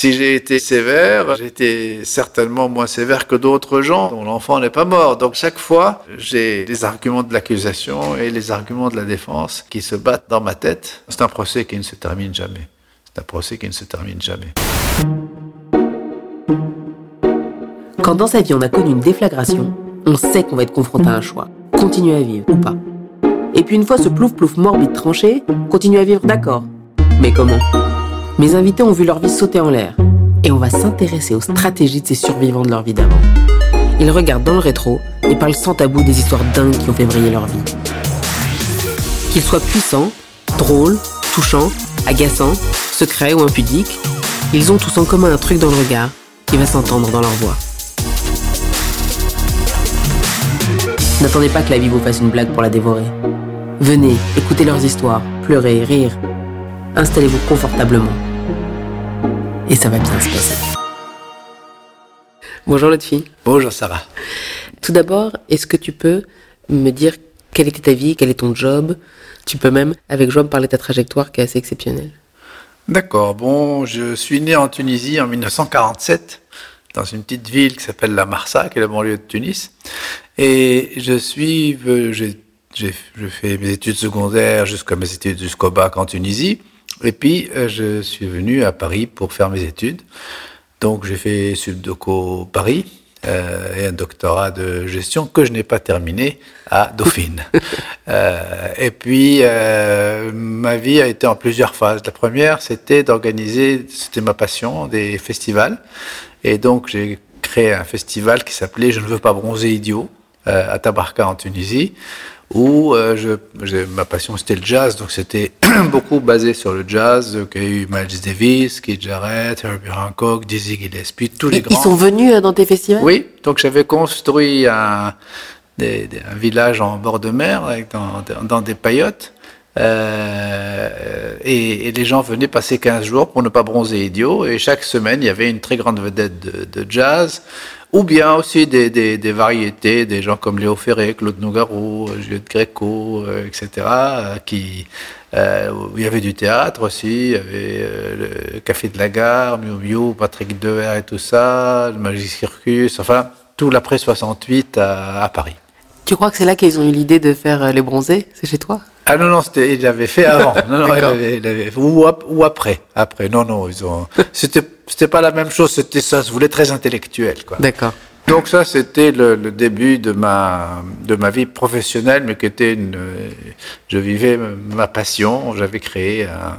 Si j'ai été sévère, j'ai été certainement moins sévère que d'autres gens dont l'enfant n'est pas mort. Donc chaque fois, j'ai les arguments de l'accusation et les arguments de la défense qui se battent dans ma tête. C'est un procès qui ne se termine jamais. C'est un procès qui ne se termine jamais. Quand dans sa vie on a connu une déflagration, on sait qu'on va être confronté à un choix. Continuer à vivre ou pas. Et puis une fois ce plouf-plouf morbide tranché, continuer à vivre d'accord. Mais comment? Mes invités ont vu leur vie sauter en l'air. Et on va s'intéresser aux stratégies de ces survivants de leur vie d'avant. Ils regardent dans le rétro et parlent sans tabou des histoires dingues qui ont fait briller leur vie. Qu'ils soient puissants, drôles, touchants, agaçants, secrets ou impudiques, ils ont tous en commun un truc dans le regard qui va s'entendre dans leur voix. N'attendez pas que la vie vous fasse une blague pour la dévorer. Venez, écoutez leurs histoires, pleurez, rire. Installez-vous confortablement. Et ça va bien se passer. Bonjour Lotfi. Bonjour Sarah. Tout d'abord, est-ce que tu peux me dire quelle était ta vie, quel est ton job? Tu peux même, avec joie, me parler de ta trajectoire qui est assez exceptionnelle. D'accord. Bon, je suis né en Tunisie en 1947, dans une petite ville qui s'appelle La Marsa, qui est la banlieue de Tunis. Et je suis, euh, j'ai, fait mes études secondaires jusqu'à mes études jusqu'au bac en Tunisie. Et puis, euh, je suis venu à Paris pour faire mes études. Donc, j'ai fait Subdoco Paris euh, et un doctorat de gestion que je n'ai pas terminé à Dauphine. euh, et puis, euh, ma vie a été en plusieurs phases. La première, c'était d'organiser, c'était ma passion, des festivals. Et donc, j'ai créé un festival qui s'appelait Je ne veux pas bronzer idiot à Tabarka en Tunisie, où euh, je, ma passion c'était le jazz, donc c'était beaucoup basé sur le jazz. Il y a eu Miles Davis, Keith Jarrett, Herbie Hancock, Dizzy Gillespie, tous les Et grands. Ils sont venus euh, dans tes festivals? Oui, donc j'avais construit un, des- des- un village en bord de mer, avec dans, dans des paillotes. Euh, et, et les gens venaient passer 15 jours pour ne pas bronzer idiot. Et chaque semaine, il y avait une très grande vedette de, de jazz, ou bien aussi des, des, des variétés, des gens comme Léo Ferré, Claude Nougaro, Juliette Gréco, euh, etc., euh, qui, euh, il y avait du théâtre aussi, il y avait euh, le Café de la Gare, Miu Miu, Patrick Dever et tout ça, le Magic Circus, enfin, tout l'après 68 à, à Paris. Tu crois que c'est là qu'ils ont eu l'idée de faire euh, les bronzés? C'est chez toi? Ah non, non, c'était, il l'avait fait avant. Non, non, il D'accord. avait, il avait- ou, ap- ou après. Après, non, non, ils ont, c'était, c'était pas la même chose, c'était ça, se voulait très intellectuel, quoi. D'accord. Donc ça, c'était le, le début de ma, de ma vie professionnelle, mais qui était une, je vivais ma passion. J'avais créé un,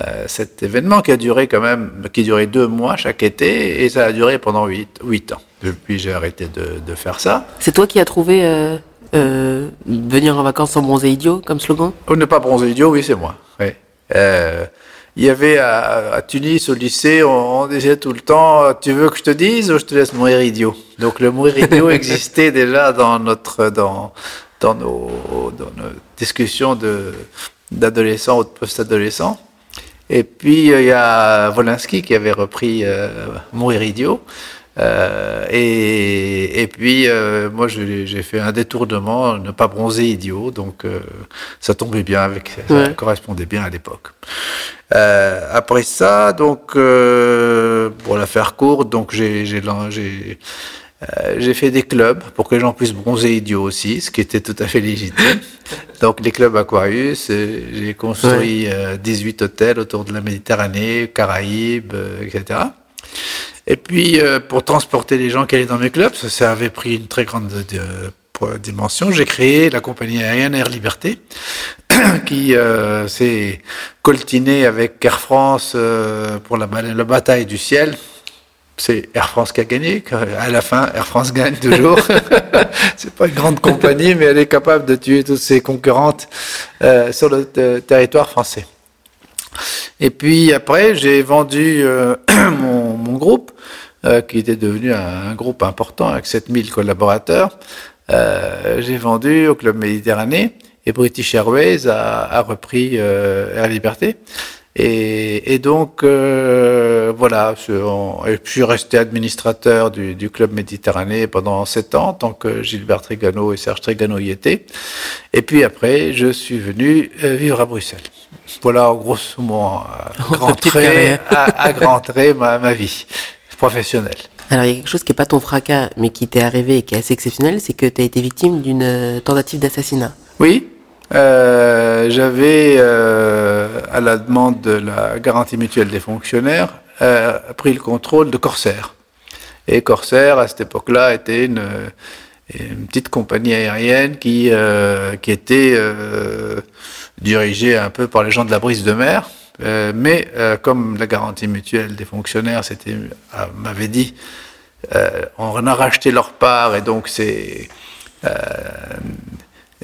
euh, cet événement qui a duré quand même, qui durait deux mois chaque été, et ça a duré pendant huit, huit ans. Depuis, j'ai arrêté de, de faire ça. C'est toi qui as trouvé euh, euh, venir en vacances sans bronzer idiot comme slogan? On n'est pas bronzé idiot, oui, c'est moi. Oui. Euh, il y avait à, à Tunis, au lycée, on, on disait tout le temps, tu veux que je te dise ou je te laisse mourir idiot? Donc le mourir idiot existait déjà dans notre, dans, dans nos, dans nos discussions d'adolescents ou de post-adolescents. Et puis il y a Volinsky qui avait repris euh, Mourir idiot. Euh, et, et puis euh, moi j'ai fait un détournement, ne pas bronzer idiot, donc euh, ça tombait bien avec, ça Ouais. correspondait bien à l'époque. Après ça, donc pour la faire courte, donc j'ai fait des clubs pour que les gens puissent bronzer idiot aussi, ce qui était tout à fait légitime. Donc les clubs Aquarius, j'ai construit euh, 18 hôtels autour de la Méditerranée, Caraïbes, etc. Et puis euh, pour transporter les gens qui allaient dans mes clubs, ça, avait pris une très grande euh, dimension. J'ai créé la compagnie aérienne Air Liberté, qui euh, s'est coltinée avec Air France pour la, ba- la bataille du ciel c'est Air France qui a gagné. À la fin, Air France gagne toujours. c'est pas une grande compagnie, mais elle est capable de tuer toutes ses concurrentes sur le te- territoire français. Et puis après, j'ai vendu mon, groupe, euh, qui était devenu un, groupe important avec 7000 collaborateurs. Euh, j'ai vendu au Club Méditerranée et British Airways a, repris euh, Air Liberté. Et, donc, euh, voilà, je, on- et suis resté administrateur du, du Club Méditerranée pendant sept ans, tant que Gilbert Trigano et Serge Trigano y étaient. Et puis après, je suis venu vivre à Bruxelles. Voilà, en grosso modo, à grand trait, à, à grand trait ma, ma vie professionnelle. Alors, il y a quelque chose qui n'est pas ton fracas, mais qui t'est arrivé et qui est assez exceptionnel, c'est que tu as été victime d'une euh, tentative d'assassinat. Oui, euh, j'avais, euh, à la demande de la garantie mutuelle des fonctionnaires, euh, pris le contrôle de Corsair. Et Corsair, à cette époque-là, était une, une, petite compagnie aérienne qui, euh, qui était dirigée un peu par les gens de la brise de mer. Euh, mais euh, comme la garantie mutuelle des fonctionnaires euh, m'avait dit, on a racheté leur part et donc c'est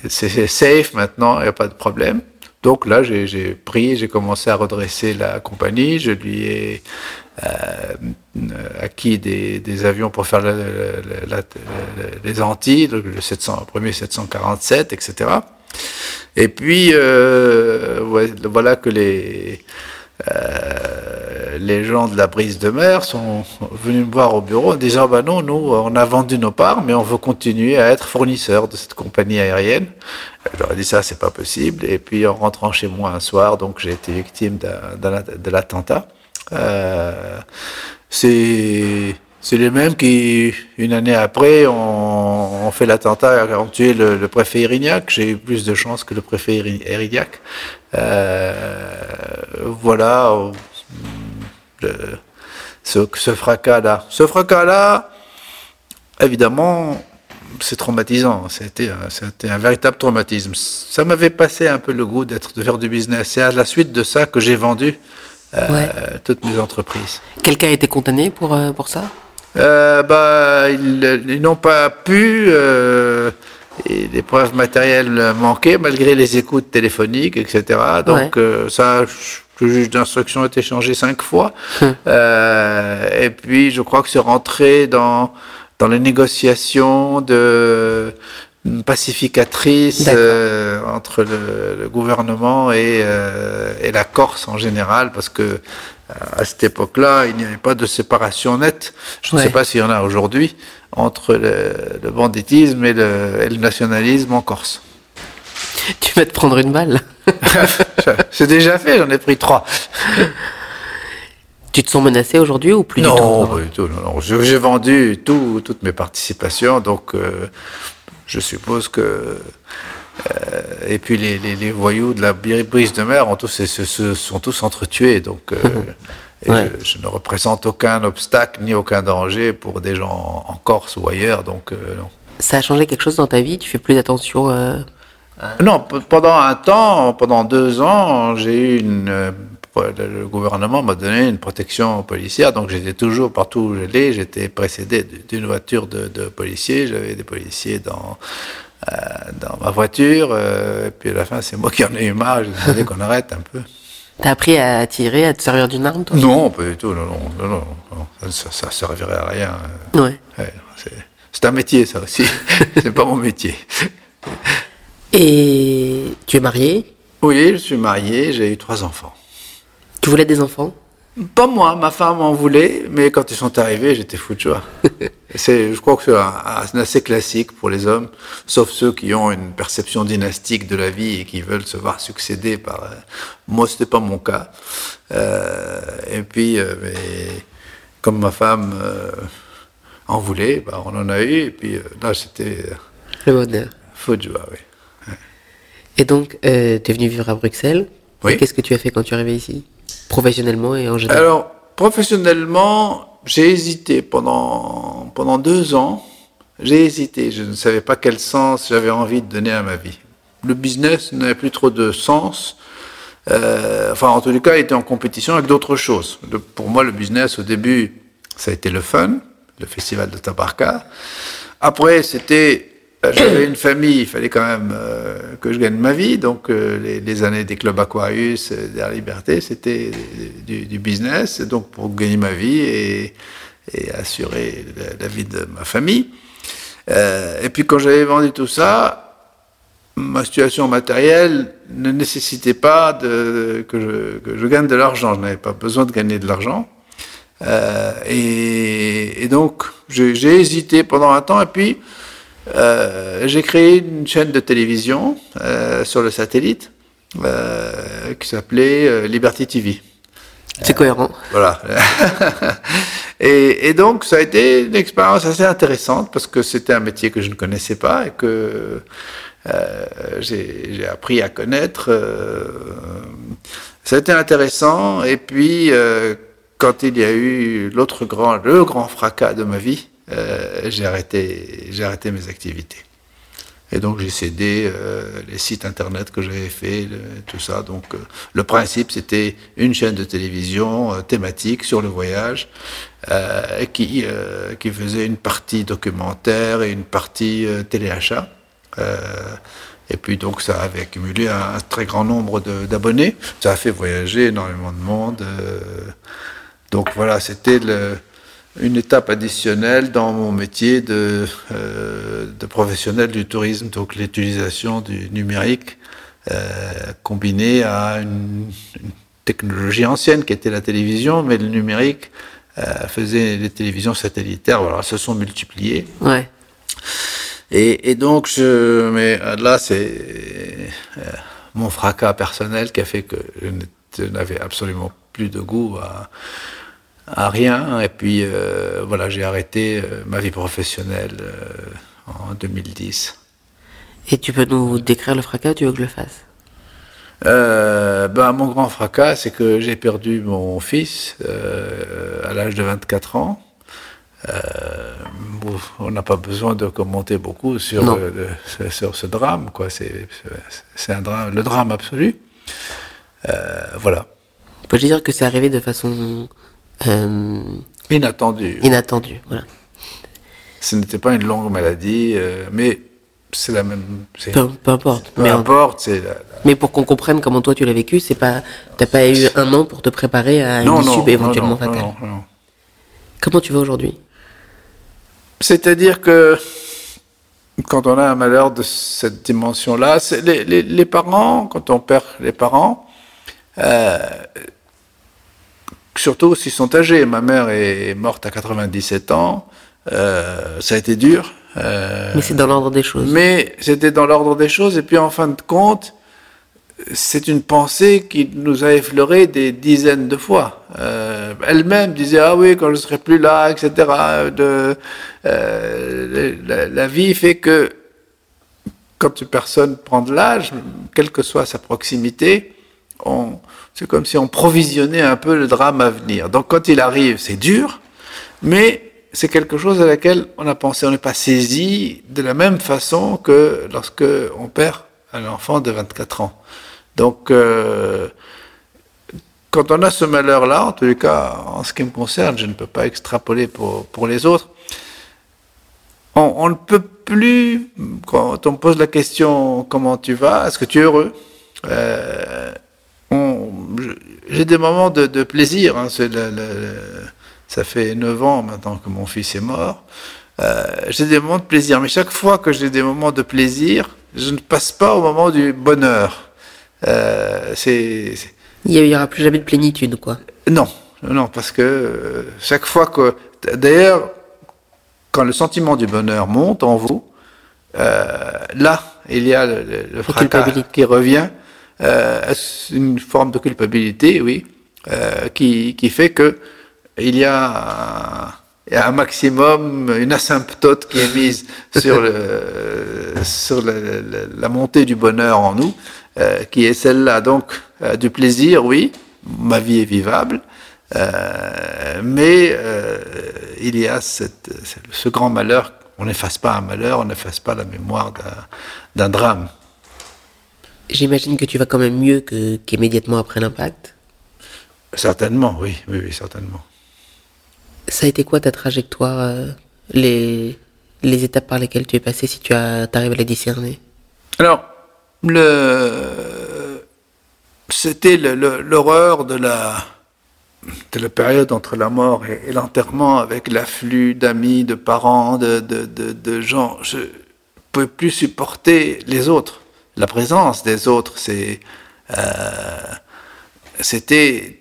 c'est safe maintenant, il n'y a pas de problème. Donc là, j'ai pris, j'ai commencé à redresser la compagnie, je lui ai acquis des, avions pour faire les Antilles, le 700, premier 747, etc. Et puis, euh, voilà que les, euh, les gens de la brise de mer sont venus me voir au bureau en disant bah non, nous, on a vendu nos parts, mais on veut continuer à être fournisseur de cette compagnie aérienne. Je leur ai dit ça, c'est pas possible. Et puis, en rentrant chez moi un soir, donc j'ai été victime de l'attentat. Euh, c'est c'est les mêmes qui, une année après, ont, ont fait l'attentat et ont tué le, le préfet Irignac. J'ai eu plus de chance que le préfet Irignac. Euh, voilà le, ce, ce fracas-là. Ce fracas-là, évidemment, c'est traumatisant. C'était un, un véritable traumatisme. Ça m'avait passé un peu le goût d'être de faire du business. C'est à la suite de ça que j'ai vendu euh, ouais. toutes mes entreprises. Quelqu'un a été condamné pour, euh, pour ça? Euh, bah, ils, ils n'ont pas pu. Euh, et preuves matérielles manquaient malgré les écoutes téléphoniques, etc. Donc ouais. euh, ça, le juge d'instruction a été changé cinq fois. Hum. Euh, et puis je crois que c'est rentré dans dans les négociations de pacificatrice euh, entre le, le, gouvernement et, euh, et, la Corse en général, parce que euh, à cette époque-là, il n'y avait pas de séparation nette. Je ne sais pas s'il y en a aujourd'hui entre le, le banditisme et le, et le, nationalisme en Corse. Tu vas te prendre une balle. C'est déjà fait, j'en ai pris trois. Tu te sens menacé aujourd'hui ou plus non, du tout? pas du tout. Non, non. J'ai vendu tout, toutes mes participations, donc euh, je suppose que. Euh, et puis les, les, les, voyous de la brise de mer ont tous, se, se, sont tous entretués, donc euh, ouais. je, je, ne représente aucun obstacle ni aucun danger pour des gens en Corse ou ailleurs, donc euh, non. Ça a changé quelque chose dans ta vie? Tu fais plus attention. Non, pendant un temps, pendant deux ans, j'ai eu une le gouvernement m'a donné une protection policière, donc j'étais toujours partout où j'allais, j'étais précédé d'une voiture de, de policiers, j'avais des policiers dans, euh, dans ma voiture, euh, et puis à la fin c'est moi qui en ai eu marre, je savais qu'on arrête un peu. T'as appris à tirer, à te servir d'une arme, toi? Non, pas du tout, non, non, non. Ça, ça servirait à rien. Ouais. ouais c'est un métier, ça aussi. c'est pas mon métier. Et tu es marié? Oui, je suis marié, j'ai eu trois enfants. Tu voulais des enfants Pas moi, ma femme en voulait, mais quand ils sont arrivés, j'étais fou de joie. c'est, je crois que c'est un, assez classique pour les hommes, sauf ceux qui ont une perception dynastique de la vie et qui veulent se voir succéder par. Euh, moi, c'était pas mon cas. Euh, et puis, euh, mais, comme ma femme euh, en voulait, bah, on en a eu, et puis là, c'était. Le bonheur. Fou de joie, oui. Et donc, tu es venu vivre à Bruxelles. Oui. Qu'est-ce que tu as fait quand tu es arrivé ici? Professionnellement et en général Alors, professionnellement, j'ai hésité pendant, pendant deux ans. J'ai hésité. Je ne savais pas quel sens j'avais envie de donner à ma vie. Le business n'avait plus trop de sens. Euh, enfin, en les cas, il était en compétition avec d'autres choses. Pour moi, le business, au début, ça a été le fun, le festival de Tabarka. Après, c'était j'avais une famille, il fallait quand même euh, que je gagne ma vie. Donc, euh, les, années des clubs Aquarius, euh, de la liberté, c'était du, business. Donc, pour gagner ma vie et, assurer la, vie de ma famille. Euh, et puis, quand j'avais vendu tout ça, ma situation matérielle ne nécessitait pas que, je, que je gagne de l'argent. Je n'avais pas besoin de gagner de l'argent. Et, et, donc, j'ai hésité pendant un temps. Et puis, euh, j'ai créé une chaîne de télévision euh, sur le satellite qui s'appelait Liberty TV. C'est cohérent. Voilà. et, et, donc, ça a été une expérience assez intéressante parce que c'était un métier que je ne connaissais pas et que euh, j'ai appris à connaître. Euh, ça a été intéressant. Et puis, euh, quand il y a eu l'autre grand, le grand fracas de ma vie, euh, j'ai arrêté, arrêté mes activités. Et donc j'ai cédé euh, les sites internet que j'avais fait, tout ça. Donc euh, le principe c'était une chaîne de télévision thématique sur le voyage qui qui faisait une partie documentaire et une partie téléachat. et puis donc ça avait accumulé un, un très grand nombre d'abonnés. Ça a fait voyager énormément de monde. donc voilà, c'était le une étape additionnelle dans mon métier de, euh, de professionnel du tourisme, donc l'utilisation du numérique euh, combiné à une, technologie ancienne qui était la télévision, mais le numérique euh, faisait les télévisions satellitaires, voilà, se sont multipliées. Ouais. Et, et donc, je, mais là, c'est mon fracas personnel qui a fait que je n'avais absolument plus de goût à à rien. Et puis euh, voilà, j'ai arrêté euh, ma vie professionnelle euh, en 2010. Et tu peux nous décrire le fracas, tu veux que je le fasse ben, Mon grand fracas, c'est que j'ai perdu mon fils à l'âge de 24 ans. on n'a pas besoin de commenter beaucoup sur, sur ce drame. Quoi. C'est, c'est un drame, le drame absolu. voilà. On peut dire que c'est arrivé de façon euh, inattendu. Inattendu, voilà. Ce n'était pas une longue maladie, euh, mais c'est la même. Peu, peu, importe. Peu mais importe, c'est. Mais pour qu'on comprenne comment toi tu l'as vécu, c'est pas. T'as pas eu un an pour te préparer à une issue éventuellement fatale. Non, non, Comment tu vas aujourd'hui? C'est-à-dire que quand on a un malheur de cette dimension-là, les, les, les, parents, quand on perd les parents, euh, surtout s'ils sont âgés. Ma mère est morte à 97 ans. Euh, ça a été dur. Euh, mais c'est dans l'ordre des choses. Mais c'était dans l'ordre des choses. Et puis en fin de compte, c'est une pensée qui nous a effleuré des dizaines de fois. Euh, Elle-même disait ah oui quand je serai plus là, etc. De, la, la, vie fait que quand une personne prend de l'âge, quelle que soit sa proximité, on, c'est comme si on provisionnait un peu le drame à venir. Donc quand il arrive, c'est dur, mais c'est quelque chose à laquelle on a pensé. On n'est pas saisi de la même façon que lorsque on perd un enfant de 24 ans. Donc, euh, quand on a ce malheur-là, en les cas, en ce qui me concerne, je ne peux pas extrapoler pour, pour les autres, on, on ne peut plus, quand on pose la question comment tu vas, est-ce que tu es heureux? Euh, j'ai des moments de, de plaisir. Hein, le, le, ça fait 9 ans maintenant que mon fils est mort. Euh, j'ai des moments de plaisir, mais chaque fois que j'ai des moments de plaisir, je ne passe pas au moment du bonheur. Euh, c'est, Il n'y aura plus jamais de plénitude, quoi. Non, non, parce que euh, chaque fois que, d'ailleurs, quand le sentiment du bonheur monte en vous, euh, là, il y a le, le fracas qui revient euh, une forme de culpabilité, oui, euh, qui, qui fait que il y a un, maximum, une asymptote qui est mise sur, le, sur le, la montée du bonheur en nous, euh, qui est celle-là. Donc, euh, du plaisir, oui, ma vie est vivable, euh, mais euh, il y a cette, ce grand malheur. On n'efface pas un malheur, on n'efface pas la mémoire d'un drame. J'imagine que tu vas quand même mieux qu'immédiatement après l'impact. Certainement, oui, oui, oui, certainement. Ça a été quoi ta trajectoire, euh, les, les étapes par lesquelles tu es passé, si tu arrives à les discerner? Alors, le, c'était l'horreur de la, de la période entre la mort et, et l'enterrement, avec l'afflux d'amis, de parents, de, de, de, de gens. Je ne pouvais plus supporter les autres la présence des autres, c'est, euh, c'était,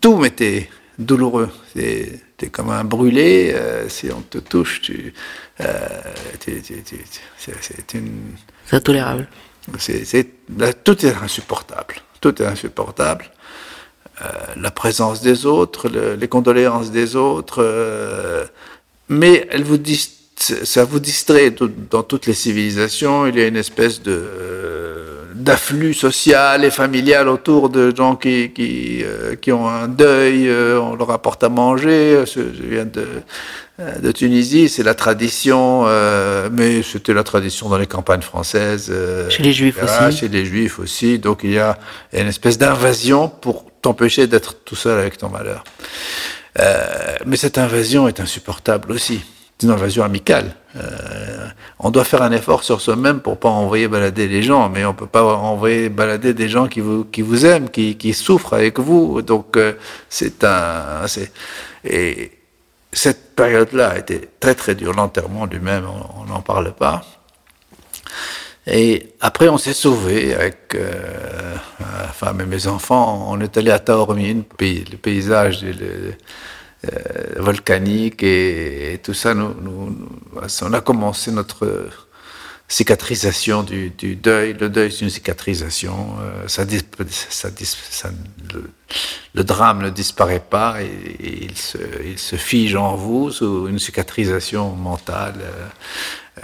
tout m'était douloureux. C'était comme un brûlé, euh, si on te touche, tu, euh, c'est une... C'est intolérable. c'est, tout est insupportable. Tout est insupportable. Euh, la présence des autres, les condoléances des autres, mais elle vous ça vous distrait. dans toutes les civilisations, il y a une espèce de d'afflux social et familial autour de gens qui qui, euh, qui ont un deuil, on leur apporte à manger. Je viens de de Tunisie, c'est la tradition, mais c'était la tradition dans les campagnes françaises. chez les Juifs aussi. Chez les Juifs aussi. Donc il y a une espèce d'invasion pour t'empêcher d'être tout seul avec ton malheur. Euh, mais cette invasion est insupportable aussi. Une invasion amicale. Euh, on doit faire un effort sur soi-même pour pas envoyer balader les gens, mais on peut pas envoyer balader des gens qui vous qui vous aiment, qui, qui souffrent avec vous. Donc euh, c'est un et cette période-là a été très très dure. L'enterrement lui-même, on n'en parle pas. Et après, on s'est sauvé avec euh, ma femme et mes enfants. On est allé à Taormine, le paysage le, euh, volcanique et, tout ça. Nous, nous, on a commencé notre cicatrisation du, deuil. Le deuil, c'est une cicatrisation. Euh, ça, ça, ça le, drame ne disparaît pas et, il, se, fige en vous sous une cicatrisation mentale.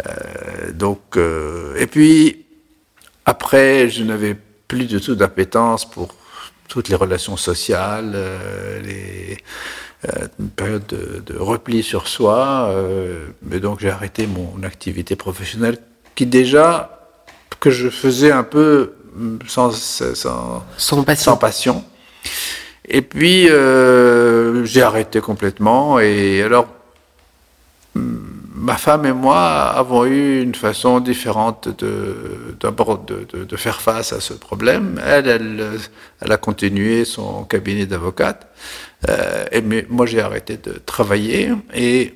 Euh, donc, et puis, après, je n'avais plus du tout d'appétence pour toutes les relations sociales, les, une période de, de, repli sur soi. mais donc, j'ai arrêté mon activité professionnelle qui déjà, que je faisais un peu sans, sans, sans passion. Sans passion. Et puis, euh, j'ai arrêté complètement. Et alors, ma femme et moi avons eu une façon différente de, de, de, de faire face à ce problème. Elle, elle, elle a continué son cabinet d'avocate. Euh, et mais moi, j'ai arrêté de travailler et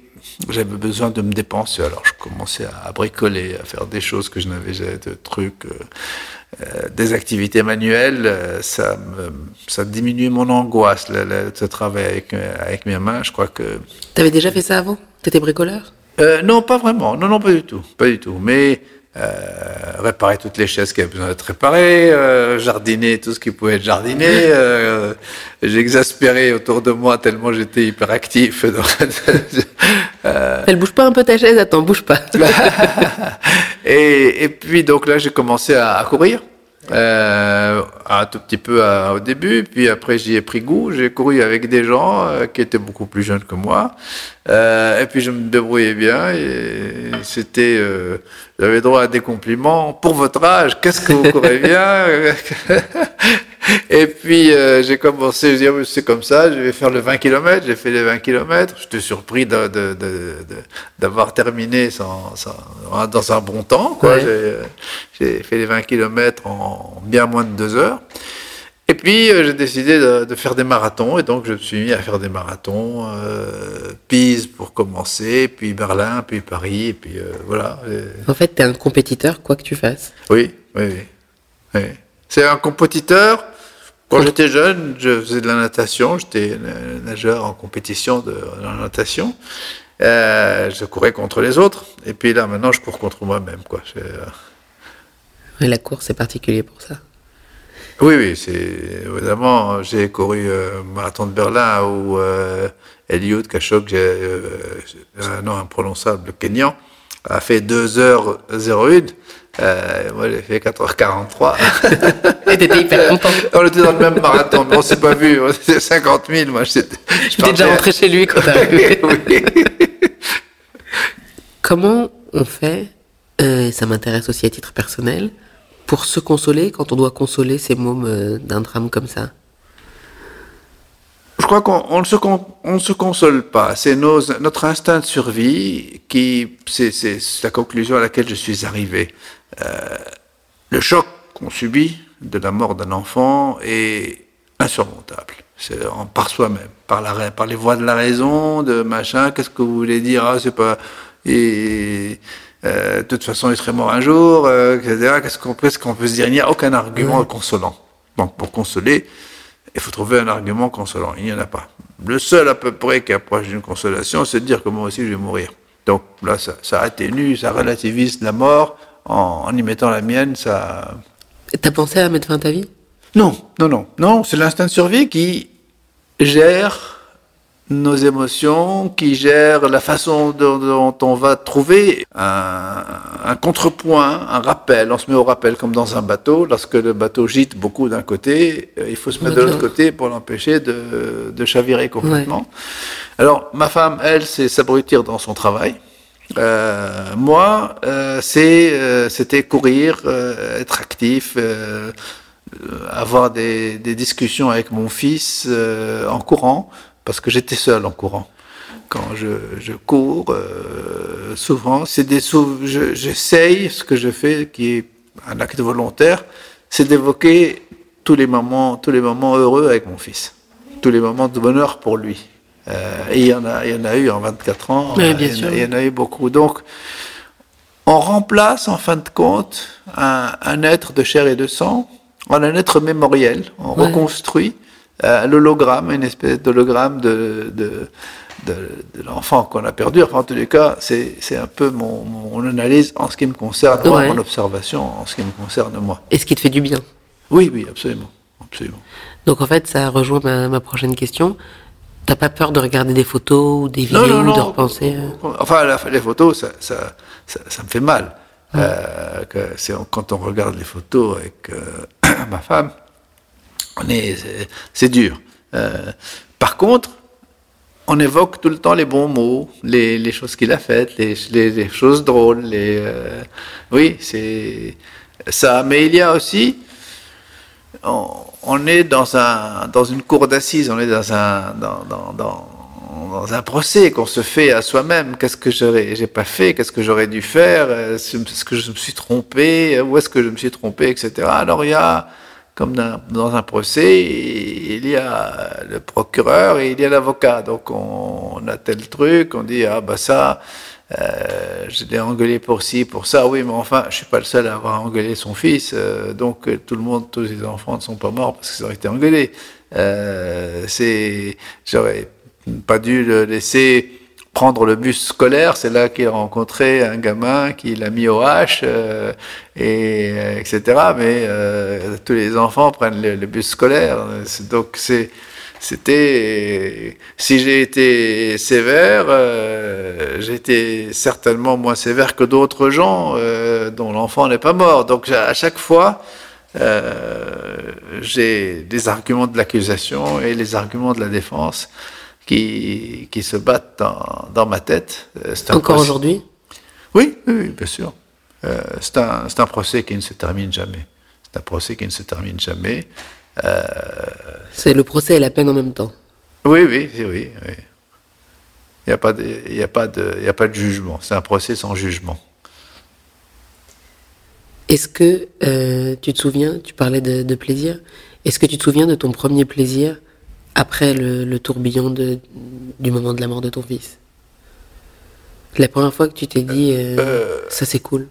j'avais besoin de me dépenser. Alors, je commençais à, bricoler, à faire des choses que je n'avais jamais de trucs. Euh, euh, des activités manuelles, euh, ça, me, ça diminue mon angoisse, le, le, ce travail avec, avec mes mains. Je crois que. Tu avais déjà fait ça avant? Tu étais bricoleur? Euh, non, pas vraiment. Non, non, pas du tout. Pas du tout. Mais euh, réparer toutes les chaises qui avaient besoin d'être réparées, euh, jardiner tout ce qui pouvait être jardiné. Euh, J'exaspérais autour de moi tellement j'étais hyperactif. euh, Elle bouge pas un peu ta chaise Attends, bouge pas. et, et puis donc là, j'ai commencé à, à courir. Euh, un tout petit peu à, au début, puis après j'y ai pris goût. J'ai couru avec des gens euh, qui étaient beaucoup plus jeunes que moi, euh, et puis je me débrouillais bien. Et c'était, euh, j'avais droit à des compliments pour votre âge. Qu'est-ce que vous courez bien? Et puis euh, j'ai commencé, je dis, c'est comme ça, je vais faire le 20 km. J'ai fait les 20 km. J'étais surpris d'avoir de, de, de, terminé sans, sans, dans un bon temps. Quoi. Ouais. J'ai fait les 20 km en bien moins de deux heures. Et puis euh, j'ai décidé de, de, faire des marathons et donc je me suis mis à faire des marathons, euh, Pise pour commencer, puis Berlin, puis Paris, et puis euh, voilà. En fait, tu es un compétiteur, quoi que tu fasses. Oui, oui, oui. oui. C'est un compétiteur quand j'étais jeune, je faisais de la natation, j'étais nageur en compétition de, de la natation. Euh, je courais contre les autres, et puis là maintenant je cours contre moi-même. quoi. Euh... Et la course est particulier pour ça? Oui, oui, c'est évidemment. J'ai couru euh, marathon de Berlin où euh, Eliud Kachok, euh, un nom imprononçable, le Kenyan, a fait 2h01. Euh, moi, j'ai fait 4h43. Et t'étais hyper content. On était dans le même marathon, mais on s'est pas vu. C'était 50 000. Moi, j'étais. J'étais déjà rentré chez lui quand arrivé. oui. Comment on fait, euh, ça m'intéresse aussi à titre personnel, pour se consoler quand on doit consoler ces mômes euh, d'un drame comme ça? Je crois qu'on ne se, on se console pas. C'est notre instinct de survie qui, c'est la conclusion à laquelle je suis arrivé. Euh, le choc qu'on subit de la mort d'un enfant est insurmontable. C'est par soi-même, par, la, par les voies de la raison, de machin. Qu'est-ce que vous voulez dire Ah, c'est pas. Et, euh, de toute façon, il serait mort un jour, euh, etc. Qu'est-ce qu'on peut, qu peut se dire? Il n'y a aucun argument mmh. consolant. Donc, pour consoler, il faut trouver un argument consolant. Il n'y en a pas. Le seul à peu près qui approche d'une consolation, c'est de dire que moi aussi je vais mourir. Donc là, ça, ça atténue, ça relativise la mort en, y mettant la mienne, ça. T'as pensé à mettre fin à ta vie? Non, non, non, non. C'est l'instinct de survie qui gère nos émotions, qui gère la façon dont, on va trouver un, contrepoint, un rappel. On se met au rappel comme dans un bateau. Lorsque le bateau gîte beaucoup d'un côté, euh, il faut se mettre de l'autre côté pour l'empêcher de, chavirer complètement. Alors, ma femme, elle, c'est s'abrutir dans son travail. Euh, moi, euh, c'est, c'était courir, être actif, avoir des, des, discussions avec mon fils en courant parce que j'étais seul en courant. Quand je, je cours, euh, souvent, c'est des j'essaye, ce que je fais, qui est un acte volontaire, c'est d'évoquer tous les moments, tous les moments heureux avec mon fils, tous les moments de bonheur pour lui. Euh, et il y en a, il y en a eu en 24 ans. bien il, sûr. il y en a eu beaucoup. Donc, on remplace en fin de compte un, un être de chair et de sang en un être mémoriel. On reconstruit euh, l'hologramme, une espèce d'hologramme de, de, de, de l'enfant qu'on a perdu. Enfin, en tous les cas, c'est un peu mon, mon, analyse en ce qui me concerne, moi, mon observation en ce qui me concerne moi. Et ce qui te fait du bien Oui, oui, absolument. absolument. Donc en fait, ça rejoint ma, ma prochaine question. T'as pas peur de regarder des photos ou des vidéos, non, non, non. de repenser euh Enfin, les photos, ça, ça, ça, ça, me fait mal. Euh, que quand on regarde les photos avec euh, ma femme, on est, c'est dur. Euh, par contre, on évoque tout le temps les bons mots, les, choses qu'il a faites, les, choses drôles. Les, euh, oui, c'est ça. Mais il y a aussi, on, est dans un dans une cour d'assises, on est dans un procès qu'on se fait à soi-même. Qu'est-ce que j'aurais, j'ai pas fait? Qu'est-ce que j'aurais dû faire? Est-ce que je me suis trompé? Où est-ce que je me suis trompé, etc. Alors il y a comme dans un procès, il y a le procureur et il y a l'avocat. Donc on, a tel truc, on dit ah bah ça, euh, je l'ai engueulé pour ci, pour ça. Oui, mais enfin, je suis pas le seul à avoir engueulé son fils. Euh, donc tout le monde, tous les enfants ne sont pas morts parce qu'ils ont été engueulés. Euh, c'est, j'aurais pas dû le laisser prendre le bus scolaire, c'est là qu'il a rencontré un gamin qui l'a mis au H, euh, et, euh, etc. Mais euh, tous les enfants prennent le, bus scolaire. Donc c'est, c'était, si j'ai été sévère, euh, été certainement moins sévère que d'autres gens euh, dont l'enfant n'est pas mort. Donc à chaque fois, j'ai des arguments de l'accusation et les arguments de la défense qui, qui se battent dans, dans ma tête. Euh, Encore aujourd'hui oui, oui, bien sûr. Euh, c'est un, un, procès qui ne se termine jamais. C'est un procès qui ne se termine jamais. Euh... C'est le procès et la peine en même temps. Oui, oui, oui. oui. Il n'y a, pas de, il y a, pas de, il y a pas de jugement. C'est un procès sans jugement. Est-ce que euh, tu te souviens, tu parlais de, de plaisir, est-ce que tu te souviens de ton premier plaisir après le, le tourbillon de, du moment de la mort de ton fils. La première fois que tu t'es dit, euh, euh, ça c'est cool.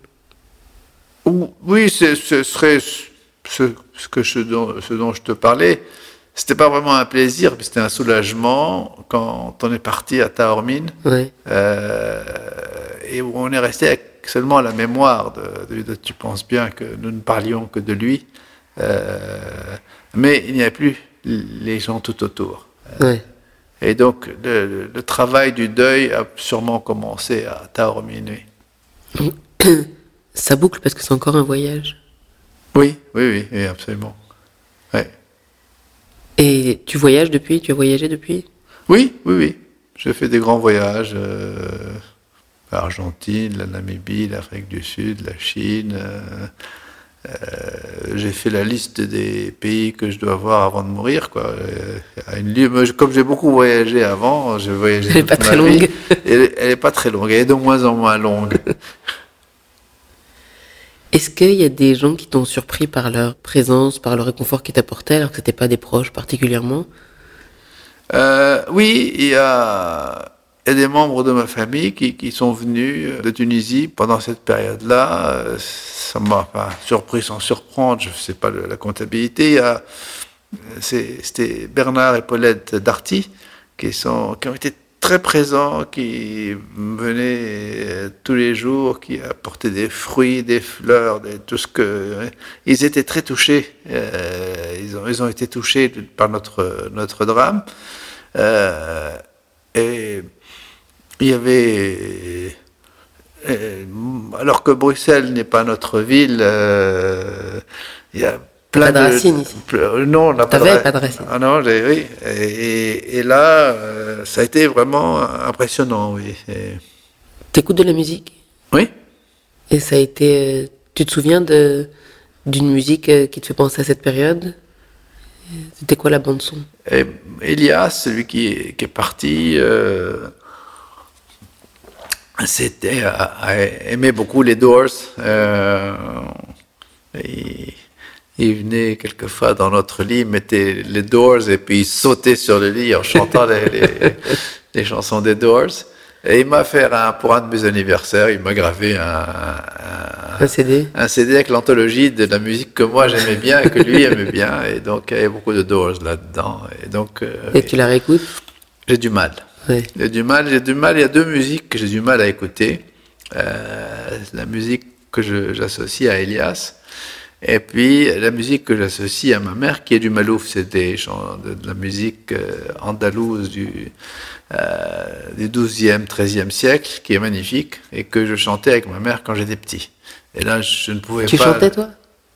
Oui, ce serait ce, ce, que je, ce dont je te parlais. C'était pas vraiment un plaisir, mais c'était un soulagement quand on est parti à Taormine euh, et où on est resté avec seulement la mémoire de, de, de, Tu penses bien que nous ne parlions que de lui, mais il n'y a plus les gens tout autour. Ouais. Et donc, le, le, travail du deuil a sûrement commencé à Taormine. Ça boucle parce que c'est encore un voyage. Oui, oui, oui, oui absolument. Ouais. Et tu voyages depuis? Tu as voyagé depuis? Oui, oui, oui. J'ai fait des grands voyages. Euh, L'Argentine, la Namibie, l'Afrique du Sud, la Chine. Euh, euh, j'ai fait la liste des pays que je dois voir avant de mourir. Quoi. Euh, une, comme j'ai beaucoup voyagé avant, j'ai voyagé. Elle n'est pas très longue. Elle, elle est pas très longue. Elle est de moins en moins longue. Est-ce qu'il y a des gens qui t'ont surpris par leur présence, par le réconfort qu'ils t'apportaient, alors que c'était pas des proches particulièrement? Euh, Oui, il y a, il y a des membres de ma famille qui, qui sont venus de Tunisie pendant cette période-là. Ça m'a pas surpris sans surprendre, je ne sais pas la comptabilité. C'était Bernard et Paulette Darty qui, sont, qui ont été très présent, qui venait tous les jours, qui apportait des fruits, des fleurs, tout ce que. Ils étaient très touchés. ils, ont, ils ont été touchés par notre, notre drame. et il y avait alors que Bruxelles n'est pas notre ville, euh, il y a plein de, racines ici. non, on n'a pas, pas, de racines. Ah non, oui. Et, et, là, euh, ça a été vraiment impressionnant, oui. T'écoutes de la musique? Oui. Et ça a été. Tu te souviens de d'une musique euh, qui te fait penser à cette période? C'était quoi la bande son Elias, celui qui, qui est parti. Euh, c'était aimait beaucoup les Doors. Euh, il venait quelquefois dans notre lit, mettait les Doors et puis il sautait sur le lit en chantant les, les, chansons des Doors. Et il m'a fait un, pour un de mes anniversaires, il m'a gravé un, un, CD, un CD avec l'anthologie de la musique que moi j'aimais bien et que lui aimait bien. Et donc il y avait beaucoup de Doors là-dedans. Et donc. Euh, et tu la réécoutes? J'ai du mal. J'ai du mal, j'ai du mal. Il y a deux musiques que j'ai du mal à écouter. Euh, la musique que j'associe à Elias, et puis la musique que j'associe à ma mère, qui est du Malouf. C'est des de, de, la musique euh, andalouse du, euh, du 12e, 13e siècle, qui est magnifique, et que je chantais avec ma mère quand j'étais petit. Et là, je ne pouvais pas. Tu chantais, toi?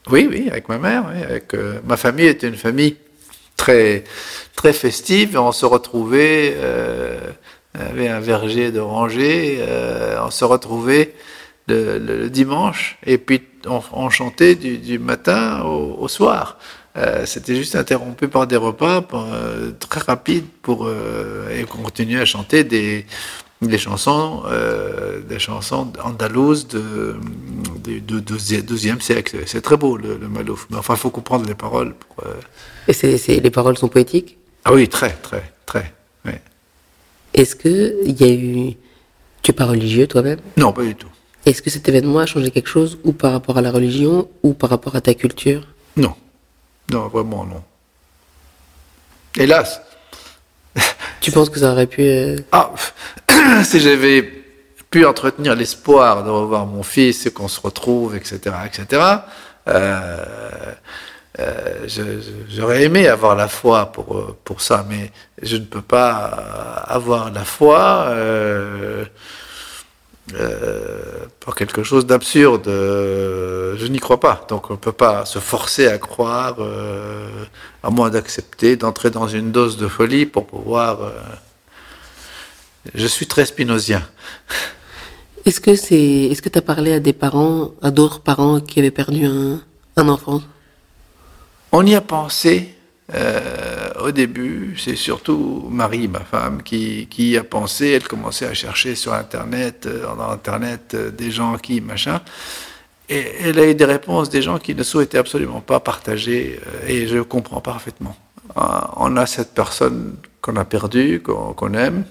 Oui, oui, avec ma mère. Oui, avec, euh, ma famille était une famille très, très festive. On se retrouvait, euh, avait un verger d'oranger, euh, on se retrouvait le, le, dimanche et puis on, chantait du, du, matin au, au soir. Euh, C'était juste interrompu par des repas euh, très rapides pour euh, et on continuait à chanter des, des chansons, euh, des chansons andalouses de, du de, de, 12e siècle. C'est très beau le, le Malouf. Mais enfin, il faut comprendre les paroles. Pour, euh... Et les paroles sont poétiques? Ah oui, très, très, très. Oui. Est-ce qu'il y a eu. Tu n'es pas religieux toi-même? Non, pas du tout. Est-ce que cet événement a changé quelque chose, ou par rapport à la religion, ou par rapport à ta culture? Non. Non, vraiment non. Hélas. Tu penses que ça aurait pu. Euh... Ah, si j'avais pu entretenir l'espoir de revoir mon fils et qu'on se retrouve, etc., etc., euh, euh, j'aurais aimé avoir la foi pour, pour ça, mais je ne peux pas avoir la foi euh, euh, pour quelque chose d'absurde. Je n'y crois pas. Donc on ne peut pas se forcer à croire, euh, à moins d'accepter, d'entrer dans une dose de folie pour pouvoir... Euh, je suis très spinozien. Est-ce que c'est, est-ce que tu as parlé à des parents, à d'autres parents qui avaient perdu un, un enfant? On y a pensé euh, au début. C'est surtout Marie, ma femme, qui, a pensé. Elle commençait à chercher sur Internet, euh, dans Internet, euh, des gens qui, machin. Et elle a eu des réponses des gens qui ne souhaitaient absolument pas partager. euh, Et je comprends parfaitement. Euh, On a cette personne qu'on a perdue, qu'on aime.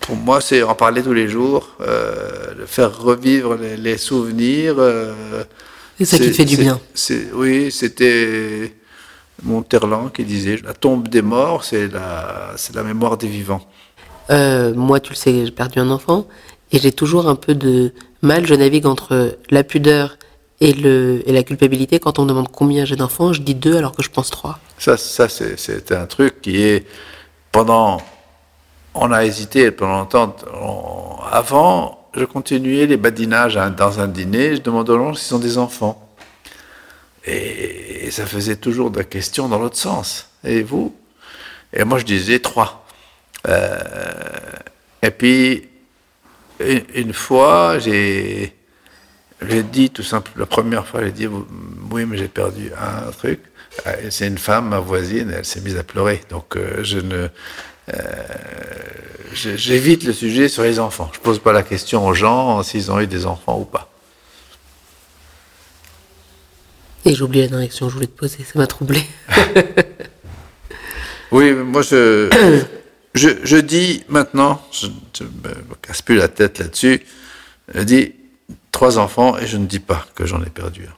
Pour moi, c'est en parler tous les jours, faire revivre les, souvenirs. C'est ça qui te fait du bien. Oui, c'était Monterland qui disait la tombe des morts, c'est la, mémoire des vivants. Euh, moi, tu le sais, j'ai perdu un enfant et j'ai toujours un peu de mal. Je navigue entre la pudeur et, le, et la culpabilité. Quand on me demande combien j'ai d'enfants, je dis deux alors que je pense trois. Ça, ça c'est, c'est un truc qui est pendant. On a hésité pendant longtemps. on- avant, je continuais les badinages hein, dans un dîner. Je demandais aux gens s'ils ont des enfants. Et, ça faisait toujours de la question dans l'autre sens. Et vous? Et moi, je disais trois. Euh, et puis, une, fois, j'ai, dit tout simplement, la première fois, j'ai dit, oui, mais j'ai perdu un truc. Et C'est une femme, ma voisine, elle s'est mise à pleurer. Donc, euh, je ne. Euh, J'évite le sujet sur les enfants. Je pose pas la question aux gens s'ils ont eu des enfants ou pas. Et j'ai oublié la direction que je voulais te poser, ça m'a troublé. Oui, moi je, je, je dis maintenant, je ne me casse plus la tête là-dessus, je dis trois enfants et je ne dis pas que j'en ai perdu un.